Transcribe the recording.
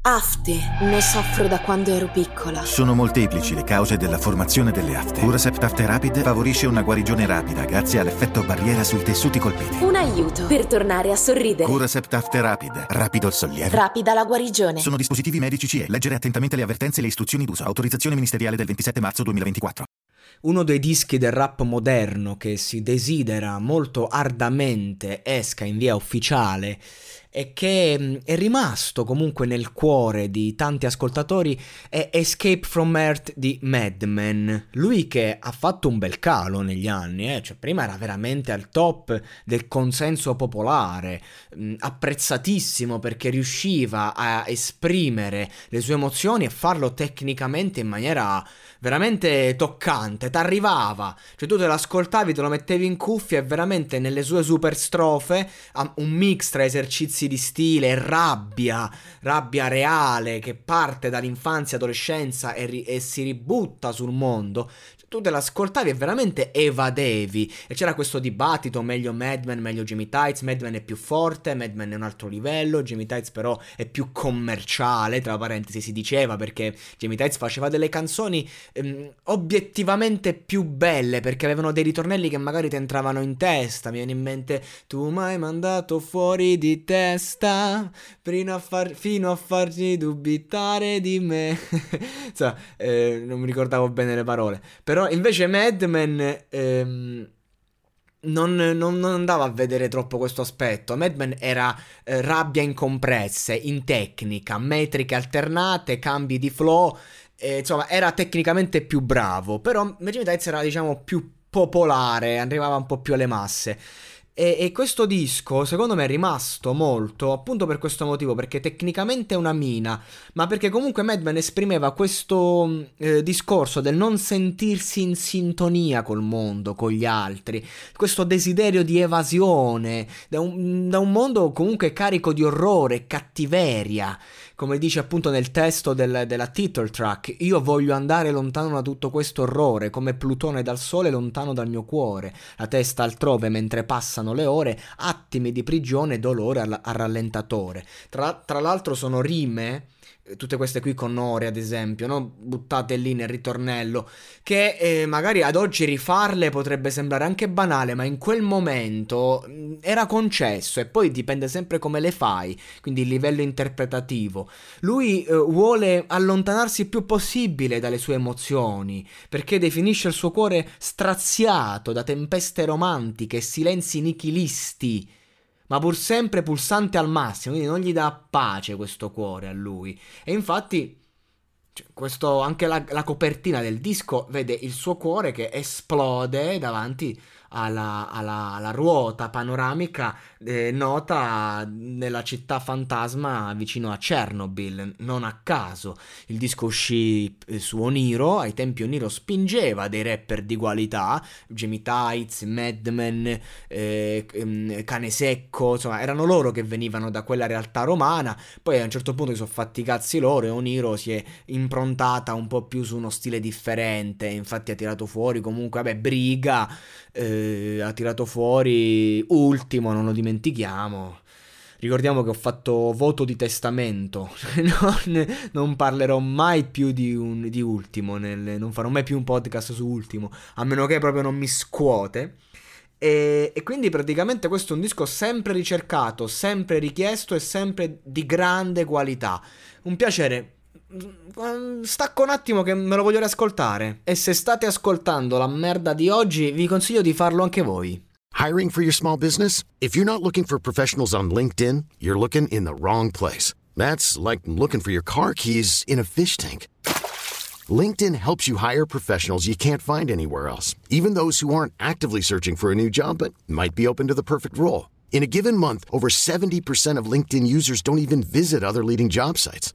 Afte, ne soffro da quando ero piccola. Sono molteplici le cause della formazione delle afte. Curasept Afte Rapid favorisce una guarigione rapida grazie all'effetto barriera sui tessuti colpiti. Un aiuto per tornare a sorridere. Curasept Afte Rapid, rapido il sollievo. Rapida la guarigione. Sono dispositivi medici CE. Leggere attentamente le avvertenze e le istruzioni d'uso. Autorizzazione ministeriale del 27 marzo 2024. Uno dei dischi del rap moderno che si desidera molto ardamente esca in via ufficiale e che mm, è rimasto comunque nel cuore di tanti ascoltatori è Escape from Earth di Madman. Lui che ha fatto un bel calo negli anni, eh? cioè prima era veramente al top del consenso popolare, mm, apprezzatissimo perché riusciva a esprimere le sue emozioni e farlo tecnicamente in maniera veramente toccante, t'arrivava, cioè tu te l'ascoltavi, te lo mettevi in cuffia e veramente nelle sue super strofe un mix tra esercizi di stile rabbia, rabbia reale che parte dall'infanzia, adolescenza e, ri- e si ributta sul mondo, tu te l'ascoltavi e veramente evadevi. E c'era questo dibattito: meglio Madman, meglio Jimmy Tights. Madman è più forte, Madman è un altro livello. Jimmy Tights, però, è più commerciale. Tra parentesi, si diceva perché Jimmy Tights faceva delle canzoni ehm, obiettivamente più belle perché avevano dei ritornelli che magari ti entravano in testa. Mi viene in mente: Tu mi hai mandato fuori di testa fino a, far, fino a farci dubitare di me. Insomma, eh, non mi ricordavo bene le parole. Però però invece Mad Men ehm, non, non, non, andava a vedere troppo questo aspetto. Mad Men era eh, rabbia incompresse, in tecnica, metriche alternate, cambi di flow. Eh, insomma, era tecnicamente più bravo. Però Maggie Tights era, diciamo, più popolare, arrivava un po' più alle masse. E, e, questo disco, secondo me, è rimasto molto appunto per questo motivo, perché tecnicamente è una mina, ma perché comunque Madman esprimeva questo eh, discorso del non sentirsi in sintonia col mondo, con gli altri, questo desiderio di evasione, da un, da un mondo comunque carico di orrore, cattiveria come dice appunto nel testo del, della title track, io voglio andare lontano da tutto questo orrore, come Plutone dal sole lontano dal mio cuore, la testa altrove mentre passano le ore, attimi di prigione e dolore al, al rallentatore. Tra, tra l'altro sono rime tutte queste qui con Ore ad esempio, no? buttate lì nel ritornello, che eh, magari ad oggi rifarle potrebbe sembrare anche banale, ma in quel momento mh, mm, era concesso e poi dipende sempre come le fai, quindi il livello interpretativo. Lui eh, vuole allontanarsi il più possibile dalle sue emozioni, perché definisce il suo cuore straziato da tempeste romantiche e silenzi nichilisti ma pur sempre pulsante al massimo, quindi non gli dà pace questo cuore a lui. E infatti, cioè, questo, anche la, la copertina del disco vede il suo cuore che esplode davanti alla, alla, alla ruota panoramica eh, nota nella città fantasma vicino a Chernobyl. Non a caso il disco uscì eh, su Oniro, ai tempi Oniro spingeva dei rapper di qualità, Jamie Tights, Madman, eh, ehm, Cane Secco, insomma erano loro che venivano da quella realtà romana, poi a un certo punto si sono fatti i cazzi loro e Oniro si è improntata un po' più su uno stile differente, infatti ha tirato fuori comunque, vabbè, Briga, eh, ha tirato fuori Ultimo, non lo dimentichiamo. Ricordiamo che ho fatto voto di testamento, non, non parlerò mai più di, un, di Ultimo, nel, non farò mai più un podcast su Ultimo, a meno che proprio non mi scuote. E, e, quindi praticamente questo è un disco sempre ricercato, sempre richiesto e sempre di grande qualità. Un piacere Stacco un attimo che me lo voglio riascoltare. E se state ascoltando la merda di oggi, vi consiglio di farlo anche voi. Hiring for your small business? If you're not looking for professionals on LinkedIn, you're looking in the wrong place. That's like looking for your car keys in a fish tank. LinkedIn helps you hire professionals you can't find anywhere else, even those who aren't actively searching for a new job but might be open to the perfect role. In a given month, over 70% of LinkedIn users don't even visit other leading job sites.